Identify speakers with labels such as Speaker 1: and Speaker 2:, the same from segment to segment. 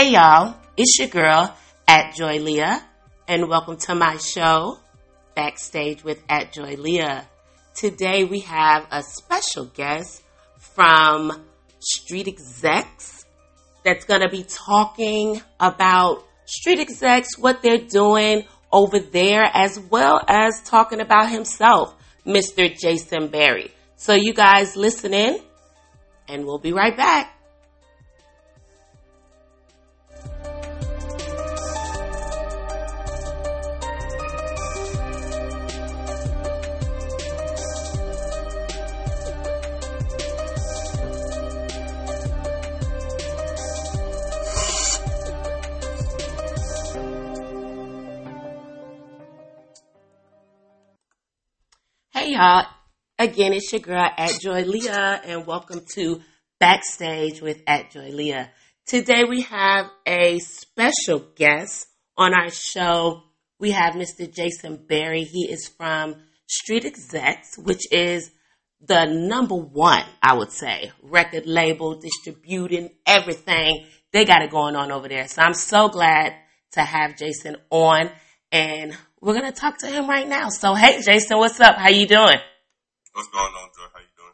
Speaker 1: Hey y'all, it's your girl at Joy Leah, and welcome to my show, Backstage with at Joy Leah. Today we have a special guest from Street Execs that's going to be talking about street execs, what they're doing over there, as well as talking about himself, Mr. Jason Berry. So you guys listen in, and we'll be right back. Y'all, again it's your girl at Joy Leah and welcome to Backstage with at Joy Leah. Today we have a special guest on our show. We have Mr. Jason Berry. He is from Street Execs, which is the number one, I would say, record label, distributing everything. They got it going on over there. So I'm so glad to have Jason on and we're gonna talk to him right now. So hey Jason, what's up? How you doing?
Speaker 2: What's going on, Joy? How you doing?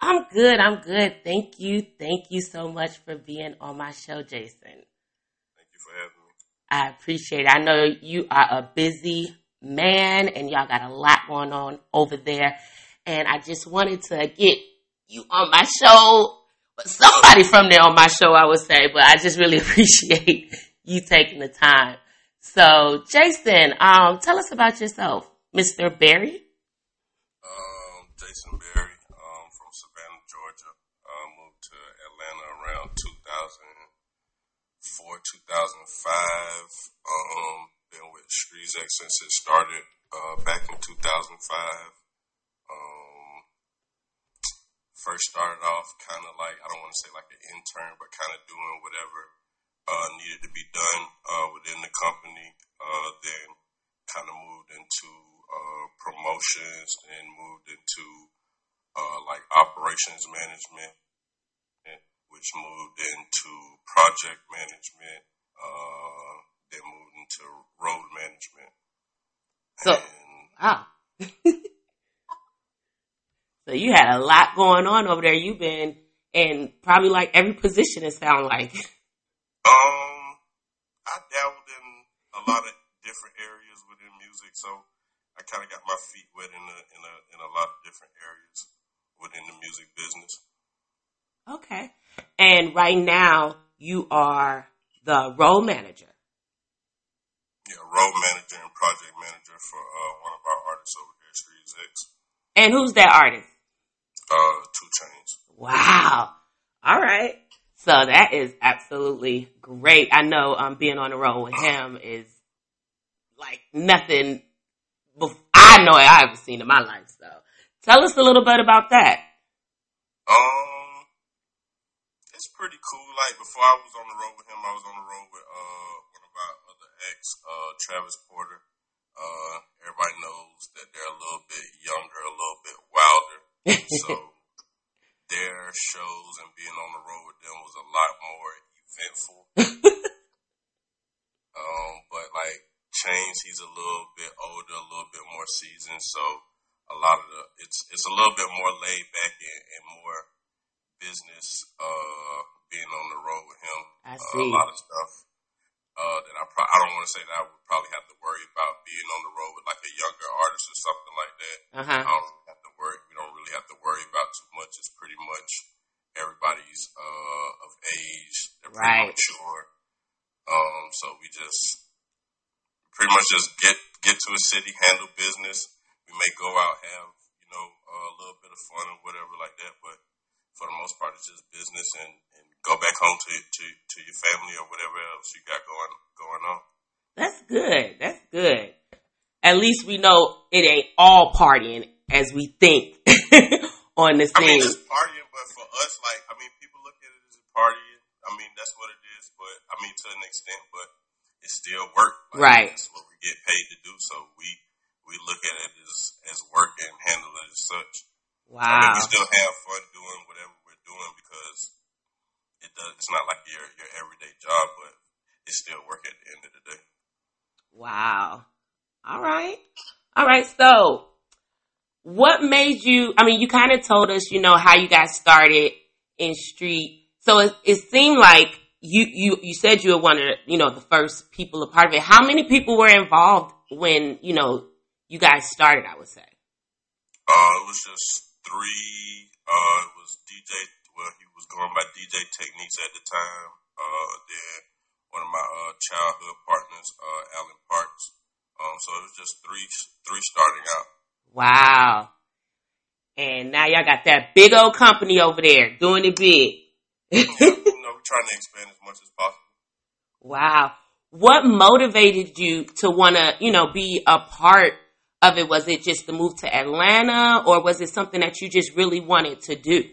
Speaker 1: I'm good, I'm good. Thank you. Thank you so much for being on my show, Jason.
Speaker 2: Thank you for having me.
Speaker 1: I appreciate it. I know you are a busy man and y'all got a lot going on over there. And I just wanted to get you on my show. Somebody from there on my show, I would say, but I just really appreciate you taking the time. So, Jason, um, tell us about yourself, Mr. Berry.
Speaker 2: Um, Jason Berry, um, from Savannah, Georgia. Uh, moved to Atlanta around 2004, 2005. Um, been with StreetExec since it started uh, back in 2005. Um, first started off kind of like, I don't want to say like an intern, but kind of doing whatever uh, needed to be done uh, within the company. Uh, then kind of moved into uh, promotions and moved into uh, like operations management, which moved into project management. Uh, then moved into road management.
Speaker 1: So, wow. so you had a lot going on over there. You've been in probably like every position. It sounds like.
Speaker 2: different areas within music, so I kind of got my feet wet in a in a in a lot of different areas within the music business.
Speaker 1: Okay, and right now you are the road manager.
Speaker 2: Yeah, road manager and project manager for uh, one of our artists over here, Street Execs.
Speaker 1: And who's that artist?
Speaker 2: Uh, 2 Chainz.
Speaker 1: Wow. All right. So that is absolutely great. I know um, being on the road with him is like nothing I know I haven't seen in my life. So tell us a little bit about that.
Speaker 2: Um, it's pretty cool. Like before I was on the road with him, I was on the road with uh one of our other ex, uh Travis Porter. Uh, everybody knows that they're a little bit younger, a little bit wilder. so their shows and being on the road with them was a lot more eventful. um, but like Chainz, he's a little bit older, a little bit more seasoned, so a lot of the it's it's a little bit more laid back and, and more business. Uh, being on the road with him,
Speaker 1: I
Speaker 2: uh, a lot of stuff. Uh, that I pro- I don't want to say that I would probably have to worry about being on the road with like a younger artist or something like that.
Speaker 1: Uh-huh.
Speaker 2: I don't have to worry. We don't really have to worry about too much. It's pretty much everybody's uh, of age. They're pretty
Speaker 1: Right.
Speaker 2: mature. Um, so we just pretty much just get get to a city, handle business. We may go out have you know a little bit of fun or whatever like that, but for the most part, it's just business and, and go back home to, to to your family or whatever else you got going going on.
Speaker 1: That's good. That's good. At least we know it ain't all partying as we think on the
Speaker 2: I mean, it's partying, but for us, like, I mean, people look at it as partying. I mean, that's what it is, but I mean, to an extent, but it's still work. Like,
Speaker 1: Right.
Speaker 2: That's what we get paid to do. So we we look at it as as work and handle it as such. I mean,
Speaker 1: Wow.
Speaker 2: we still have fun doing whatever we're doing because it does. It's not like your your everyday job, but it's still work at the end of the day.
Speaker 1: Wow. All right. All right. So, what made you? I mean, you kind of told us, you know, how you got started in street. So it, it seemed like you you you said you were one of the, you know the first people a part of it. How many people were involved when you know you guys started? I would say.
Speaker 2: Uh, it was just three. Uh, it was DJ. Well, he was going by DJ Techniques at the time. Uh, then one of my uh, childhood partners, uh, Alan Parks. Um, so it was just three three starting out.
Speaker 1: Wow. And now y'all got that big old company over there doing it big.
Speaker 2: trying to expand as much as possible.
Speaker 1: Wow. What motivated you to want to, you know, be a part of it? Was it just the move to Atlanta or was it something that you just really wanted to do?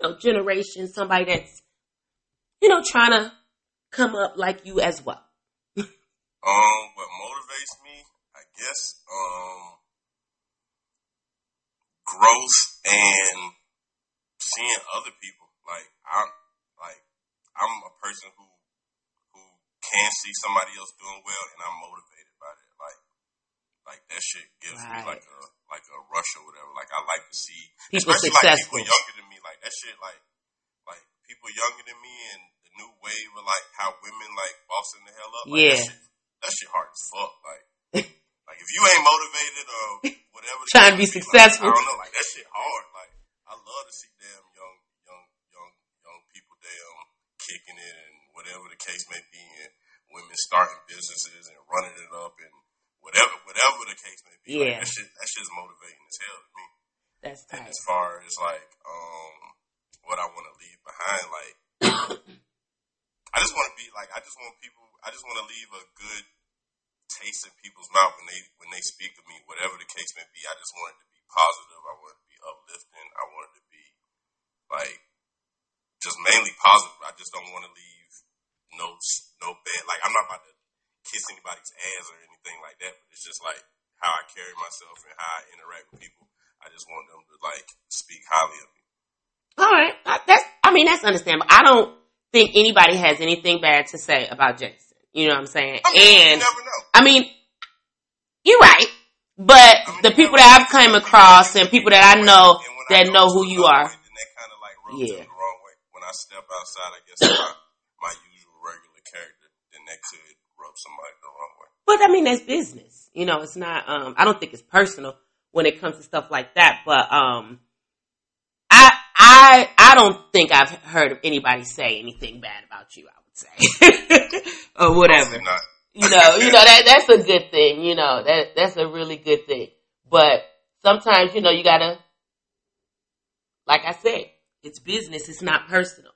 Speaker 1: You know, generation, somebody that's, you know, trying to come up like you as well?
Speaker 2: um, what motivates me, I guess, um, growth and seeing other people. Like I'm, like I'm a person who who can see somebody else doing well, and I'm motivated by that. Like, like that shit gives right. me like a like a rush or whatever. Like I like to see,
Speaker 1: people
Speaker 2: especially
Speaker 1: successful.
Speaker 2: like people younger than me. Like that shit, like like people younger than me, and the new wave of like how women like bossing the hell up. Like,
Speaker 1: yeah,
Speaker 2: that shit, that shit hard as fuck. Like, like if you ain't motivated or whatever,
Speaker 1: trying to be successful,
Speaker 2: like, I don't know. Like that shit hard. Like I love to see damn young, young, young, young people damn kicking it and whatever the case may be, and women starting businesses and running it up and whatever whatever the case may be.
Speaker 1: Yeah.
Speaker 2: Like, that shit that shit's motivating as hell to me.
Speaker 1: That's tight.
Speaker 2: And as far as like um what I want to leave behind, like I just want to be like I just want people I just want to leave a good taste in people's mouth when they when they speak to me, whatever the case may be. I just want it to be positive. I want it to be uplifting. I want it to be like just mainly positive. I just don't want to leave no no bad. Like I'm not about to kiss anybody's ass or anything like that. But it's just like how I carry myself and how I interact with people. I just want them to like speak highly of me.
Speaker 1: All right, that's I mean that's understandable. I don't think anybody has anything bad to say about Jason. You know what I'm saying?
Speaker 2: I mean,
Speaker 1: and
Speaker 2: I
Speaker 1: mean, you're right. But I mean, the people that I've come across and people that I know that know who you are.
Speaker 2: yeah. the wrong way. When I step outside, I guess my, my usual regular character, then that could rub somebody the wrong way.
Speaker 1: But I mean, that's business. You know, it's not. Um, I don't think it's personal when it comes to stuff like that. But um, I I I don't think I've heard of anybody say anything bad about you. I would say, or whatever. You know, you know that that's a good thing. You know that that's a really good thing. But sometimes, you know, you gotta, like I said, it's business. It's not personal.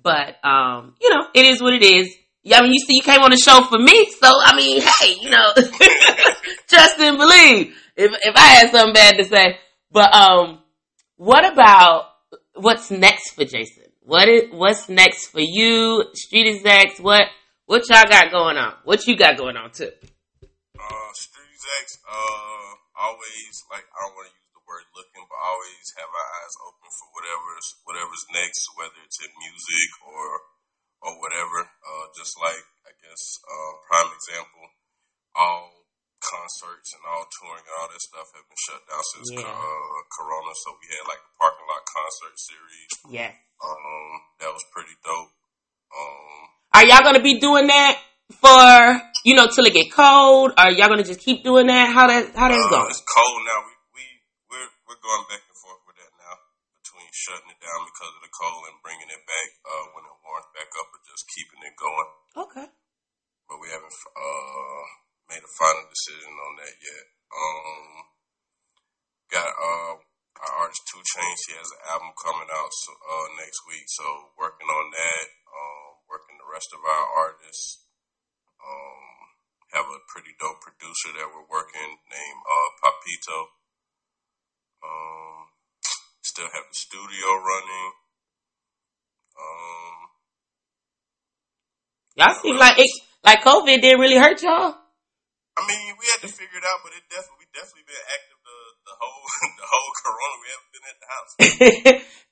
Speaker 1: But um, you know, it is what it is. Yeah, I mean, you see, you came on the show for me, so I mean, hey, you know, trust and believe. If if I had something bad to say, but um, what about what's next for Jason? What is what's next for you, Street Execs? What what y'all got going on? What you got going on too?
Speaker 2: Uh, Street Execs, uh, always like I don't want to use the word looking, but always have our eyes open for whatever's whatever's next, whether it's in music or or whatever. Uh, just like I guess uh, prime example, all concerts and all touring and all that stuff have been shut down since
Speaker 1: Yeah.
Speaker 2: uh, Corona. So we had like the parking lot concert series.
Speaker 1: Yeah.
Speaker 2: Um, that was pretty dope. Um,
Speaker 1: Are y'all gonna be doing that for you know till it get cold? Are y'all gonna just keep doing that? How that how that's
Speaker 2: uh,
Speaker 1: going?
Speaker 2: It's cold now. We we we're we're going back and forth with that now between shutting it down because of the cold and bringing it back uh, when it warms back up, or just keeping it going.
Speaker 1: Okay.
Speaker 2: But we haven't uh, made a final decision on that yet. Um, got uh, our artist 2 Chainz. He has an album coming out so, uh, next week, so working on that. Um, working the rest of our artists. Um, have a pretty dope producer that we're working named uh, Papito. Um, still have the studio running. Um,
Speaker 1: Y'all seem like it, like COVID didn't really hurt y'all.
Speaker 2: I mean, we had to figure it out, but it definitely, we definitely been active the, the whole, the whole Corona. We haven't been at the house.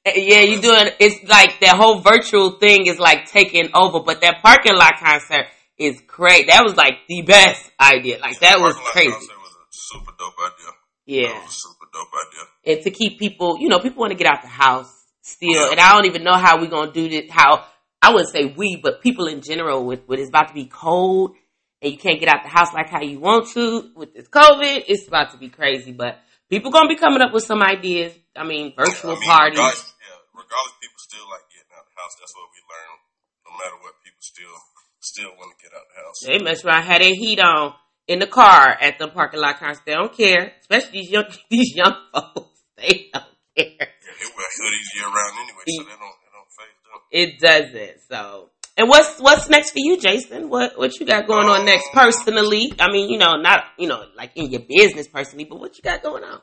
Speaker 1: yeah, you doing it's like that whole virtual thing is like taking over, but that parking lot concert is great. That was like the best idea. Like that was crazy.
Speaker 2: concert was a super dope idea.
Speaker 1: Yeah.
Speaker 2: That was a super dope idea.
Speaker 1: and to keep people, you know, people want to get out the house still,
Speaker 2: Yeah.
Speaker 1: and I don't even know how we're gonna do this. How I wouldn't say we, but people in general, with when it's about to be cold and you can't get out the house like how you want to with this COVID, it's about to be crazy. But people gonna be coming up with some ideas. I mean, virtual
Speaker 2: I mean,
Speaker 1: parties.
Speaker 2: Regardless, yeah, regardless, people still like getting out the house. That's what we learned. No matter what, people still still want to get out the house.
Speaker 1: They mess around, had their heat on in the car at the parking lot concerts. They don't care, especially these young these young folks. They don't care.
Speaker 2: Yeah, they wear hoodies year round anyway, so they don't they don't phase them.
Speaker 1: It doesn't. So, and what's what's next for you, Jason? What what you got going on next personally? I mean, you know, not you know like in your business personally, but what you got going on?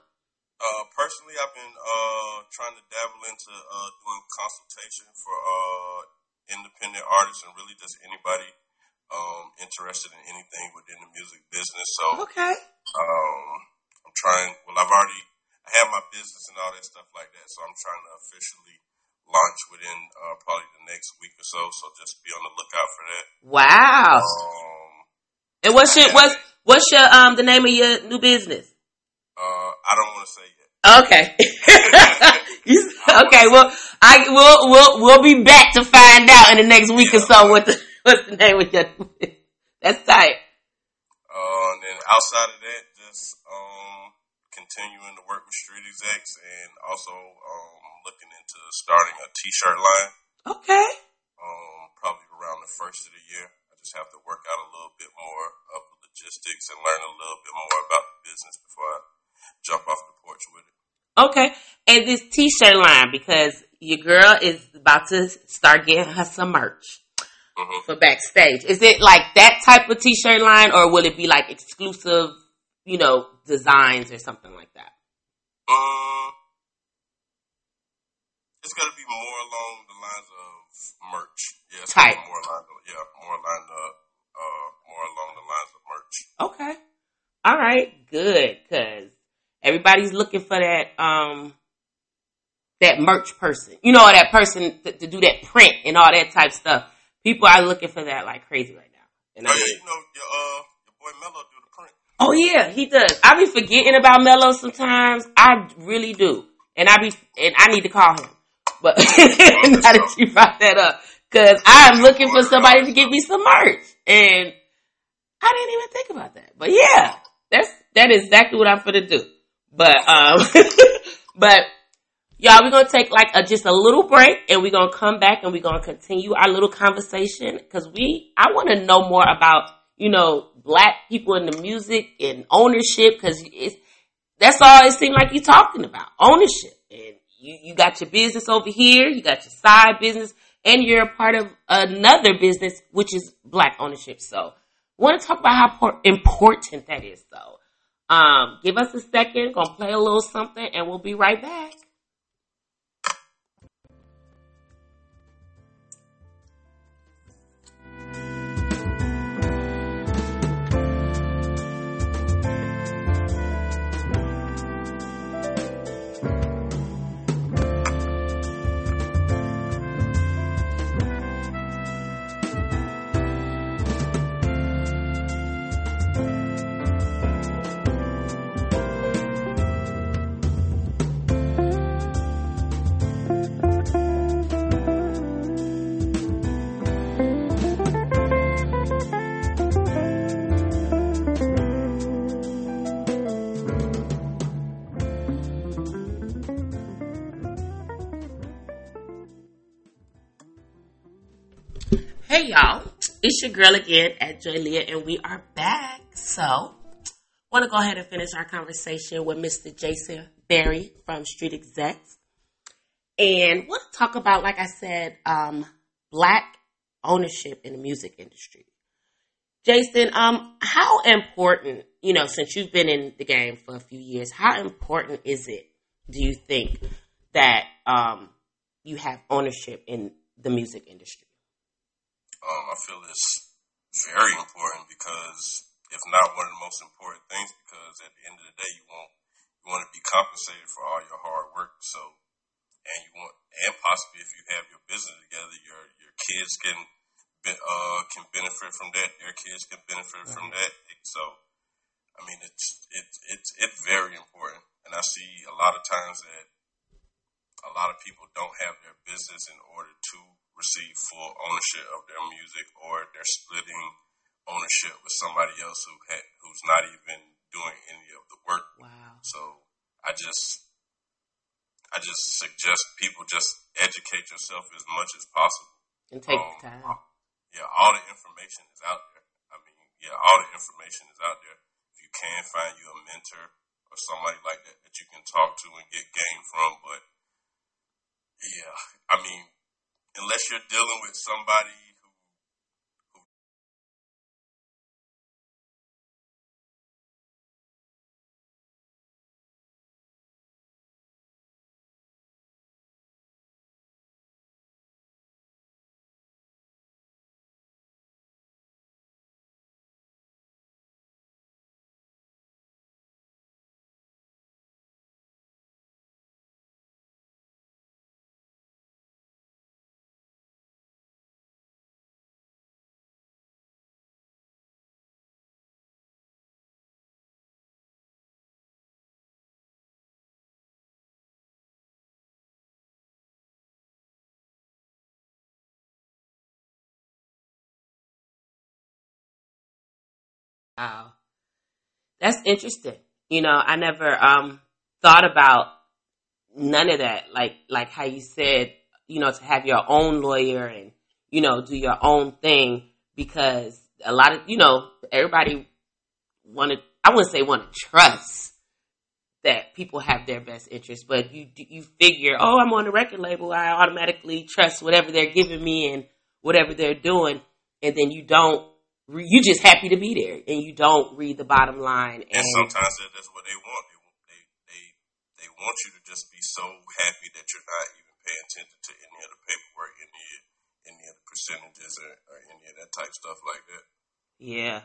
Speaker 2: Uh, personally, I've been uh, trying to dabble into uh, doing consultation for uh, independent artists and really just anybody um, interested in anything within the music business. So,
Speaker 1: Okay.
Speaker 2: um, I'm trying. Well, I've already I have my business and all that stuff like that. So I'm trying to officially launch within uh, probably the next week or so. So just be on the lookout for that.
Speaker 1: Wow.
Speaker 2: Um,
Speaker 1: And what's your what's what's your um the name of your new business?
Speaker 2: uh, I don't want to say yet.
Speaker 1: Okay. Okay. Well, I we'll we'll we'll be back to find out in the next week or so what the what's the name of your. That's tight.
Speaker 2: Uh, and then outside of that, just um, continuing to work with street execs and also um, looking into starting a t-shirt line.
Speaker 1: Okay.
Speaker 2: Um, probably around the first of the year. I just have to work out a little bit more of the logistics and learn a little bit more about the business before I jump off the porch with it.
Speaker 1: Okay. And this T-shirt line because your girl is about to start getting her some merch
Speaker 2: hmm
Speaker 1: for backstage. Is it like that type of T-shirt line, or will it be like exclusive, you know, designs or something like that?
Speaker 2: Um, it's gonna be more along the lines of merch. Yeah, it's
Speaker 1: Type.
Speaker 2: more along the, yeah, more along the uh, more along the lines of merch.
Speaker 1: Okay. All right. Good. Cause everybody's looking for that, um, that merch person, you know, that person to, to do that print and all that type stuff. People are looking for that like crazy right now. And
Speaker 2: Oh
Speaker 1: I,
Speaker 2: yeah, you know your uh your boy Mello do the print.
Speaker 1: oh yeah, he does. I be forgetting about Mello sometimes. I really do. And I be, and I need to call him. But now that you brought that up, cause I'm looking for somebody to get me some merch. And I didn't even think about that. But yeah, that's, that is exactly what I'm gonna do. But, um, but y'all, we're gonna take like a, just a little break and we're gonna come back and we're gonna continue our little conversation cause we, I want to know more about, you know, black people in the music and ownership cause it's, that's all it seemed like you're talking about ownership. And you, you got your business over here you got your side business and you're a part of another business which is black ownership. So want to talk about how important that is though. Um give us a second gonna play a little something and we'll be right back Hey y'all, it's your girl again at Joy Leah, and we are back. So, want to go ahead and finish our conversation with Mr. Jason Berry from Street Execs, and want to talk about, like I said, um, black ownership in the music industry. Jason, um, how important, you know, since you've been in the game for a few years, how important is it, do you think, that um, you have ownership in the music industry?
Speaker 2: Um, I feel it's very important because if not one of the most important things, because at the end of the day, you want you want to be compensated for all your hard work. So, and you want, and possibly if you have your business together, your your kids can be, uh can benefit from that. Their kids can benefit from that. So, I mean, it's it's it's it's very important, and I see a lot of times that a lot of people don't have their business in order to receive full ownership of their music, or they're splitting ownership with somebody else who ha- who's not even doing any of the work.
Speaker 1: Wow.
Speaker 2: So I just I just suggest people just educate yourself as much as possible.
Speaker 1: And take
Speaker 2: Um,
Speaker 1: the time.
Speaker 2: Yeah, all the information is out there. I mean, yeah, all the information is out there. If you can find you a mentor or somebody like that that you can talk to and get game from, but yeah, I mean, unless you're dealing with somebody
Speaker 1: Wow. That's interesting. You know, I never um thought about none of that. Like like how you said, you know, to have your own lawyer and, you know, do your own thing because a lot of, you know, everybody wanted, I wouldn't say want to trust that people have their best interest, but you, you figure, oh, I'm on the record label. I automatically trust whatever they're giving me and whatever they're doing. And then you don't, you just happy to be there and you don't read the bottom line.
Speaker 2: And, and sometimes that's what they want. They, they, they want you to just be so happy that you're not even paying attention to any of the paperwork, any, any of the percentages or, or any of that type stuff like that.
Speaker 1: Yeah.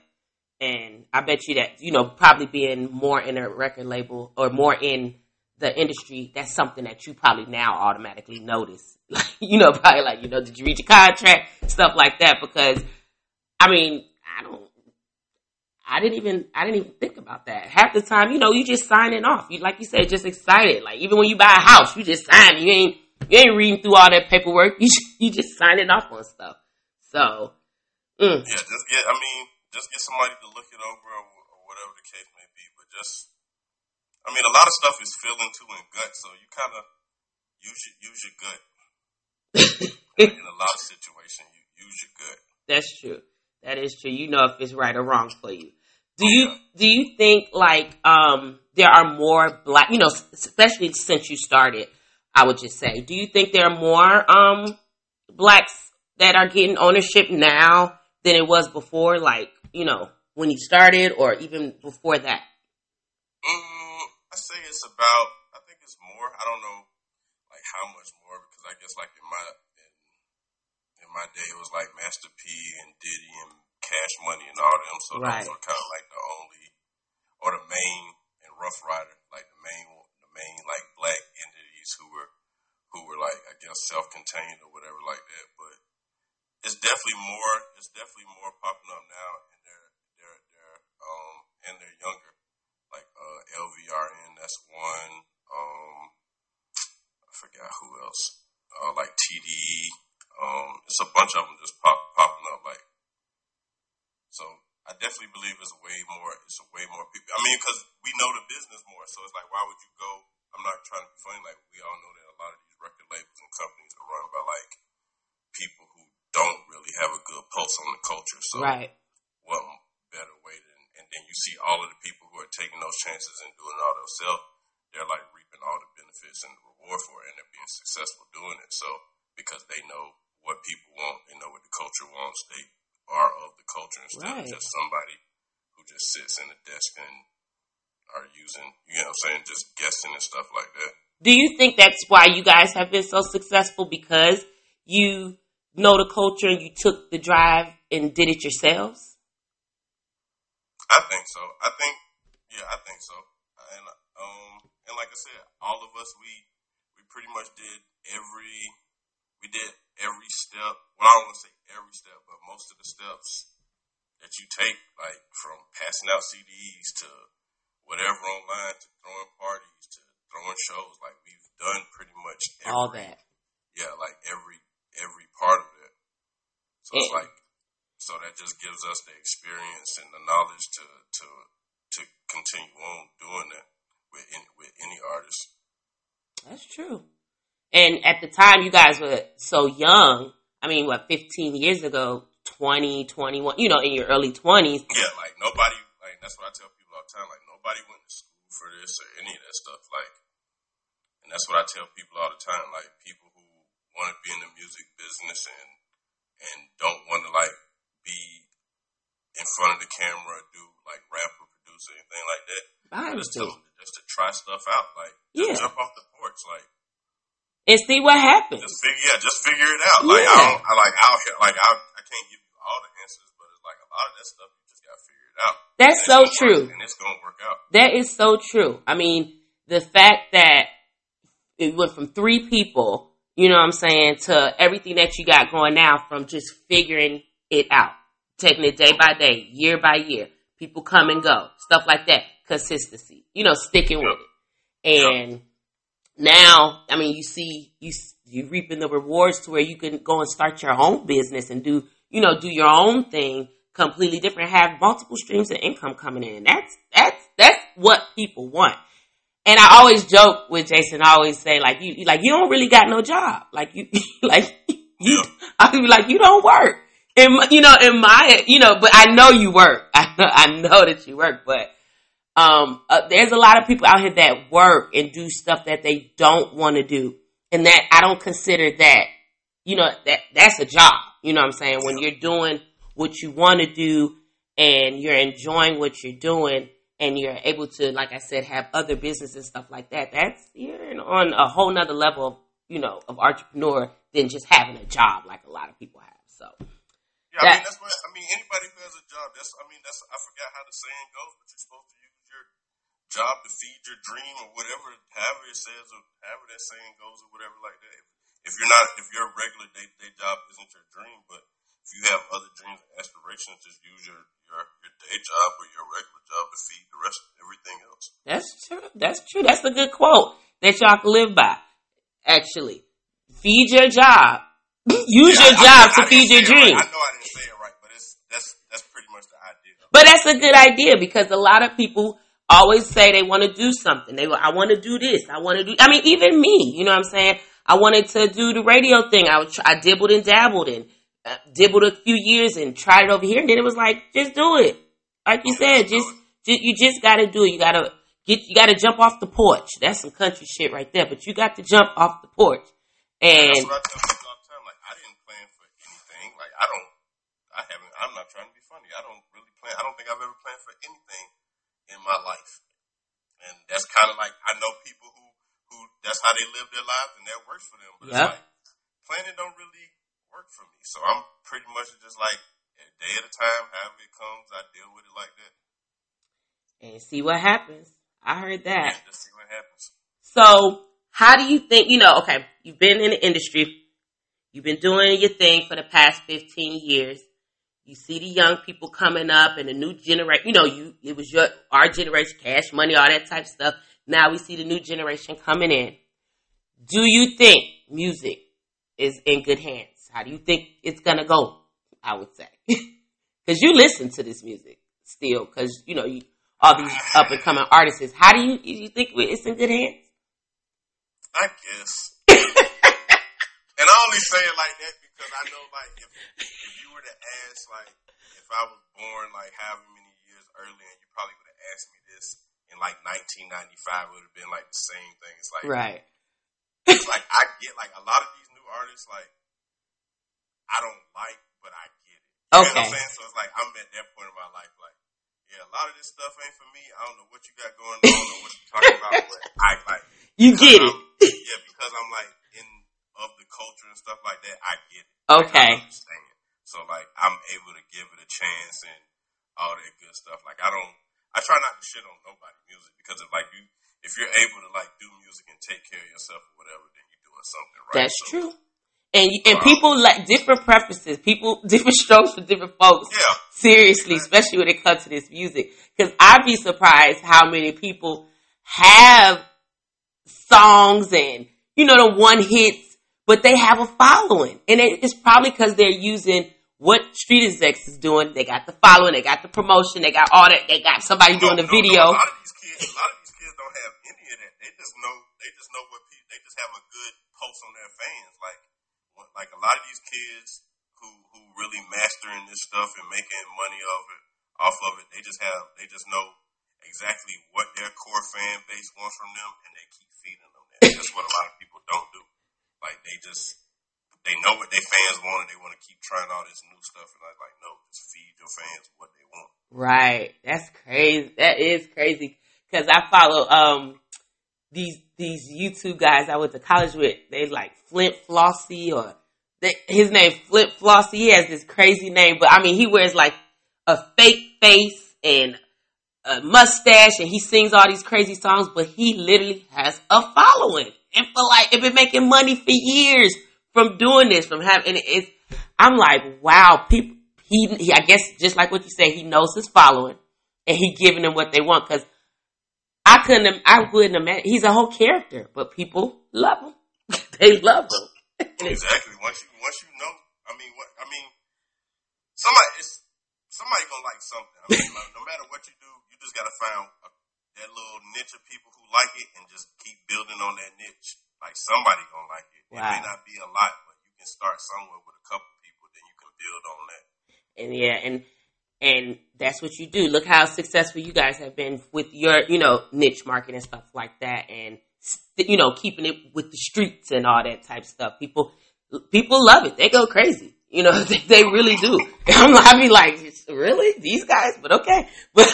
Speaker 1: And I bet you that, you know, probably being more in a record label or more in the industry, that's something that you probably now automatically notice. Like, you know, probably like, you know, did you read your contract? Stuff like that. Because, I mean, I don't, I didn't even, I didn't even think about that. Half the time, you know, you just signing off. You, like you said, just excited. Like, even when you buy a house, you just sign. You ain't, you ain't reading through all that paperwork. You, you just signing off on stuff. So,
Speaker 2: mm. yeah, just, get, I mean, just get somebody to look it over or, or whatever the case may be. But just, I mean, a lot of stuff is feeling too in gut, so you kind of use your use your gut. in a lot of situations, you use your gut.
Speaker 1: That's true. That is true. You know if it's right or wrong for you. Do you do you think like um there are more black you know especially since you started I would just say do you think there are more um blacks that are getting ownership now than it was before like you know, when you started or even before that?
Speaker 2: Mm, I say it's about. I think it's more. I don't know, like how much more because I guess like in my in, in my day it was like Master P and Diddy and Cash Money and all them. So right. those were kind of like the only or the main and Ruff Ryder, like the main the main like black entities who were who were like I guess self contained or whatever like that. But it's definitely more. It's definitely more popping up now and they're they're they're um, and they're younger. Like uh, LVRN, that's one. Um, I forgot who else. Uh, like TDE. Um, it's a bunch of them just pop popping up. Like, so I definitely believe it's way more. It's a way more people. I mean, because we know the business more, so it's like, why would you go? I'm not trying to be funny. Like, we all know that a lot of these record labels and companies are run by like people who don't really have a good pulse on the culture. So,
Speaker 1: right.
Speaker 2: what better way than? And then you see all of the people who are taking those chances and doing it all themselves, they're like reaping all the benefits and the reward for it, and they're being successful doing it. So because they know what people want, they know what the culture wants, they are of the culture instead right. of just somebody who just sits in a desk and are using, you know what I'm saying, just guessing and stuff like that.
Speaker 1: Do you think that's why you guys have been so successful because you know the culture and you took the drive and did it yourselves?
Speaker 2: I think so. I think, yeah, I think so. And um, and like I said, all of us we we pretty much did every we did every step. Well, I don't want to say every step, but most of the steps that you take, like from passing out CDs to whatever online to throwing parties to throwing shows, like we've done pretty much every,
Speaker 1: all that.
Speaker 2: Yeah, like every every part of it. So it's eh. like so that just gives us the experience and the knowledge to to to continue on doing it with any, with any artist.
Speaker 1: That's true. And at the time, you guys were so young. I mean, what, 15 years ago, 20, 21, you know, in your early 20s.
Speaker 2: Yeah, like nobody, like, that's what I tell people all the time. Like, nobody went to school for this or any of that stuff. Like, and that's what I tell people all the time. Like, people who want to be in the music business and, and don't want to, like, be in front of the camera, do like rap or produce or anything like that. I just tell them just to try stuff out, like yeah. jump off the porch, like
Speaker 1: and see what happens.
Speaker 2: Just figure, yeah, just figure it out. Yeah. Like I don't, I like here, like I, I can't give you all the answers, but it's like a lot of that stuff you just got to figure it out.
Speaker 1: That's so true,
Speaker 2: work, and it's gonna work out.
Speaker 1: That is so true. I mean, the fact that it went from three people, you know what I'm saying, to everything that you got going now from just figuring it out, taking it day by day, year by year. People come and go, stuff like that. Consistency, you know, sticking with it. And now, I mean, you see, you you reaping the rewards to where you can go and start your own business and do, you know, do your own thing completely different, have multiple streams of income coming in. That's that's that's what people want. And I always joke with Jason. I always say like you like you don't really got no job. Like you like you. I be like you don't work. My, you know in my you know, but I know you work. I know I know that you work, but. Um, uh, there's a lot of people out here that work and do stuff that they don't want to do. And that I don't consider that, you know, that that's a job. You know what I'm saying? When you're doing what you want to do and you're enjoying what you're doing and you're able to, like I said, have other business and stuff like that, that's, you're on a whole nother level of, you know, of entrepreneur than just having a job like a lot of people have. So.
Speaker 2: Yeah, I mean, that's what, I mean, anybody who has a job, that's, I mean, that's, I forgot how the saying goes, but you're supposed to use your job to feed your dream or whatever, however it says, or however that saying goes or whatever like that. If, if you're not, if your regular day to day job isn't your dream, but if you have other dreams and aspirations, just use your, your, your day job or your regular job to feed the rest of everything else.
Speaker 1: That's true. That's true. That's a good quote that y'all can live by. Actually, feed your job. Use yeah, your I, job I, to I feed your.
Speaker 2: Right. I know I didn't say it right, but it's that's that's pretty much the idea.
Speaker 1: But that's a good idea because a lot of people always say they want to do something. They I want to do this. I want to do. I mean, even me. You know what I'm saying? I wanted to do the radio thing. I I dibbled and dabbled and uh, dibbled a few years and tried it over here, and then it was like, just do it. Like you said, just, just you just got to do it. You got to get, you got to jump off the porch. That's some country shit right there. But you got to jump off the porch. And
Speaker 2: that's what I tell people all the time. Like I didn't plan for anything. Like I don't, I haven't. I'm not trying to be funny. I don't I don't think I've ever planned for anything in my life. And that's kind of like I know people who who that's how they live their lives and that works for them. But it's like planning don't really work for me. So I'm pretty much just like a day at a time, however it comes, I deal with it like that.
Speaker 1: And see what happens. I heard that.
Speaker 2: Yeah, just see what happens.
Speaker 1: So how do you think, you know, okay, you've been in the industry, you've been doing your thing for the past 15 years. You see the young people coming up and the new generation, you know, you, it was your, our generation, cash money, all that type of stuff. Now we see the new generation coming in. Do you think music is in good hands? How do you think it's gonna go? I would say, because you listen to this music still, because you know you, all these up and coming artists. How do you you think it's in good hands?
Speaker 2: I guess, and I only say it like that because I know, like, if, if you were to ask, like, if I was born like however many years earlier, and you probably would have asked me this in like 1995, it would have been like the same thing. It's like,
Speaker 1: right.
Speaker 2: It's like I get like a lot of these new artists, like I don't like, but I get it. You okay. know what I'm saying? So it's like I'm at that point in my life, like, yeah, a lot of this stuff ain't for me. I don't know what you got going on, know what you're talking about, but I like
Speaker 1: You get it.
Speaker 2: yeah, because I'm like of the culture and stuff like that, I get it.
Speaker 1: Okay.
Speaker 2: Like, so like I'm able to give it a chance and all that good stuff. Like I don't I try not to shit on nobody music because if like you if you're able to like do music and take care of yourself or whatever, then you're doing something right.
Speaker 1: That's so, true. And and people um, like different preferences, people different strokes for different folks.
Speaker 2: Yeah.
Speaker 1: Seriously, especially when it comes to this music, because I'd be surprised how many people have songs and you know the one hits, but they have a following, and it's probably because they're using what Street Execs is doing. They got the following, they got the promotion, they got all that, they got somebody no, doing the
Speaker 2: no,
Speaker 1: video.
Speaker 2: No, a lot of these kids, a lot of these kids don't have any of that. They just know, they just know what people, they just have a good pulse on their fans. Like like a lot of these kids who who really mastering this stuff and making money of it off of it, they just have they just know exactly what their core fan base wants from them, and they keep feeding them. And that's what a lot of people don't do. Like they just they know what their fans want, and they want to keep trying all this new stuff. And I'm like, no, just feed your fans what they want.
Speaker 1: Right. That's crazy. That is crazy because I follow um these these YouTube guys I went to college with. They like Flint Flossy or his name Flip Flossy. He has this crazy name, but I mean, he wears like a fake face and a mustache, and he sings all these crazy songs. But he literally has a following, and for like, it been making money for years from doing this, from having. And it's, I'm like, wow, people. He, he, I guess, just like what you said, he knows his following, and he giving them what they want. Because I couldn't, I wouldn't imagine. He's a whole character, but people love him. they love him
Speaker 2: exactly. Once you once you know, I mean, what I mean, somebody somebody gonna like something. I mean, no matter what you do, you just gotta find that little niche of people who like it and just keep building on that niche. Like somebody gonna like it. Wow. It may not be a lot, but you can start somewhere with a couple people, then you can build on that.
Speaker 1: And yeah, and and that's what you do. Look how successful you guys have been with your, you know, niche market and stuff like that, and you know, keeping it with the streets and all that type stuff. People, people love it. They go crazy. You know, they, they really do. I'm, I be like, really? These guys? But okay. But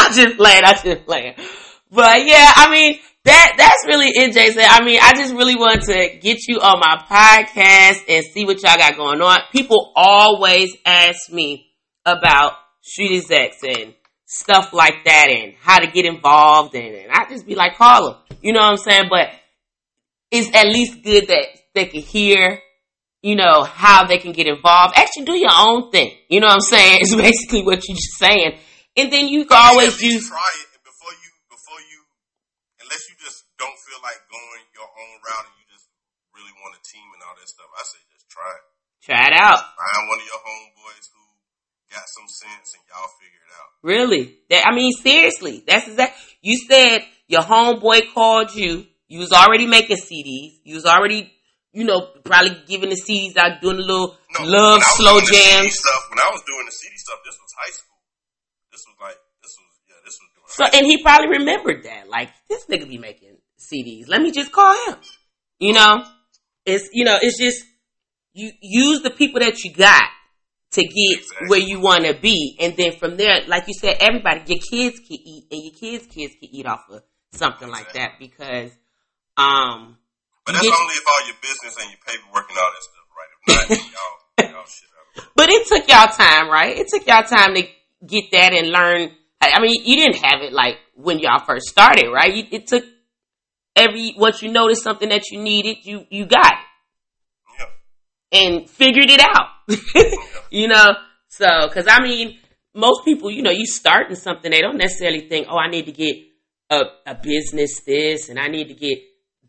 Speaker 1: I just playing. I'm just playing. But yeah, I mean, that that's really it, Jason. I mean, I just really want to get you on my podcast and see what y'all got going on. People always ask me about street execs and stuff like that and how to get involved and, and I just be like, call them. You know what I'm saying? But it's at least good that they can hear, you know, how they can get involved. Actually do your own thing. You know what I'm saying? It's basically what you're just saying. And then you can always use
Speaker 2: try it before you before you unless you just don't feel like going your own route and you just really want a team and all that stuff, I say just try it.
Speaker 1: Try it out.
Speaker 2: Find one of your homeboys who got some sense and y'all figure it out.
Speaker 1: Really? That, I mean, seriously. That's exact. You said your homeboy called you. You was already making CDs. You was already, you know, probably giving the CDs out, doing a little no, love slow jams.
Speaker 2: Stuff, when I was doing the CD stuff, this was high school. This was like, this was, yeah, this was doing
Speaker 1: So, and he probably remembered that. Like, this nigga be making CDs. Let me just call him. You know, it's you know, it's just you use the people that you got to get exactly. where you want to be, and then from there, like you said, everybody, your kids can eat, and your kids' kids can eat off of something exactly. like that because, um.
Speaker 2: But that's only if all your business and your paperwork and all that stuff, right? If not, y'all, y'all shit
Speaker 1: But it took y'all time, right? It took y'all time to get that and learn. I mean, you didn't have it like when y'all first started, right? it took every once you noticed something that you needed, you you got it yeah. and figured it out. you know, so because I mean, most people, you know, you starting something, they don't necessarily think, oh, I need to get a, a business this, and I need to get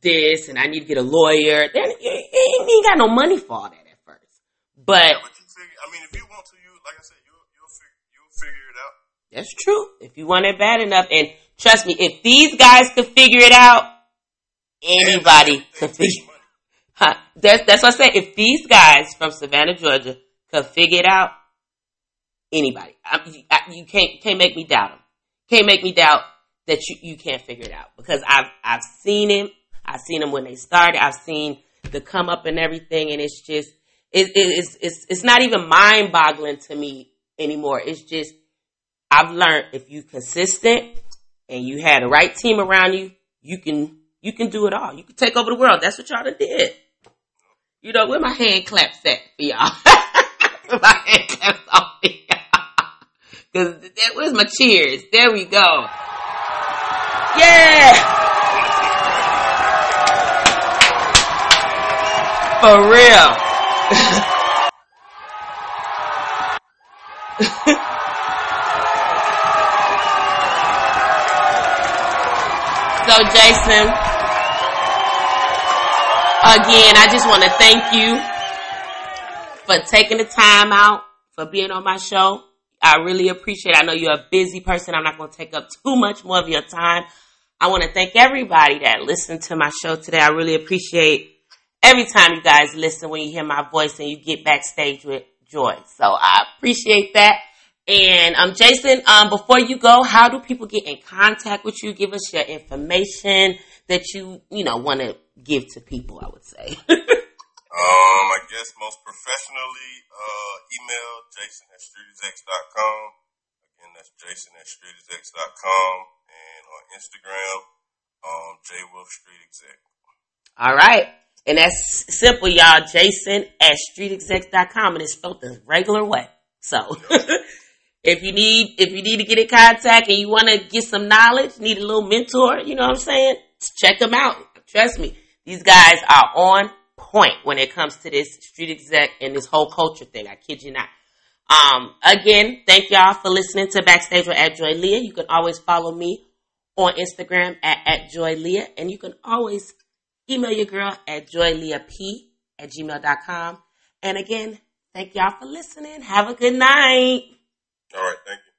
Speaker 1: this, and I need to get a lawyer. Then you, you ain't got no money for all that at first. But, yeah,
Speaker 2: but figure, I mean, if you want to, you like I said, you'll you'll figure, you'll figure it out.
Speaker 1: That's true. If you want it bad enough, and trust me, if these guys could figure it out, anybody could figure. Huh, that's that's what I say. If these guys from Savannah, Georgia, could figure it out, anybody, I, I, you can't can't make me doubt them. Can't make me doubt that you, you can't figure it out because I've I've seen him. I've seen them when they started. I've seen the come up and everything, and it's just it, it, it's it's it's not even mind boggling to me anymore. It's just I've learned if you're consistent and you had the right team around you, you can you can do it all. You can take over the world. That's what y'all did. You know, where my hand claps at for y'all? my hand claps off for y'all. Cause that was my cheers. There we go. Yeah! For real. so Jason, Again, I just want to thank you for taking the time out for being on my show. I really appreciate it. I know you're a busy person. I'm not going to take up too much more of your time. I want to thank everybody that listened to my show today. I really appreciate every time you guys listen when you hear my voice and you get backstage with joy. So I appreciate that. And um, Jason, um, before you go, how do people get in contact with you? Give us your information that you, you know, want to give to people, I would say?
Speaker 2: um, I guess most professionally, uh, email jason at streetexecs.com. Again, that's jason at streetexecs.com. And on Instagram, um, jwolfstreetexec.
Speaker 1: All right. And that's simple, y'all. Jason at streetexecs.com. And it's spelled the regular way. So. if you need if you need to get in contact and you want to get some knowledge, need a little mentor, you know what I'm saying? Check them out. Trust me, these guys are on point when it comes to this street exec and this whole culture thing. I kid you not. Um, again, thank y'all for listening to Backstage with at Joy Leah. You can always follow me on Instagram at, at Joy Leah, and you can always email your girl at joyleahp at gmail.com. And again, Thank y'all for listening. Have a good night.
Speaker 2: All right. Thank you.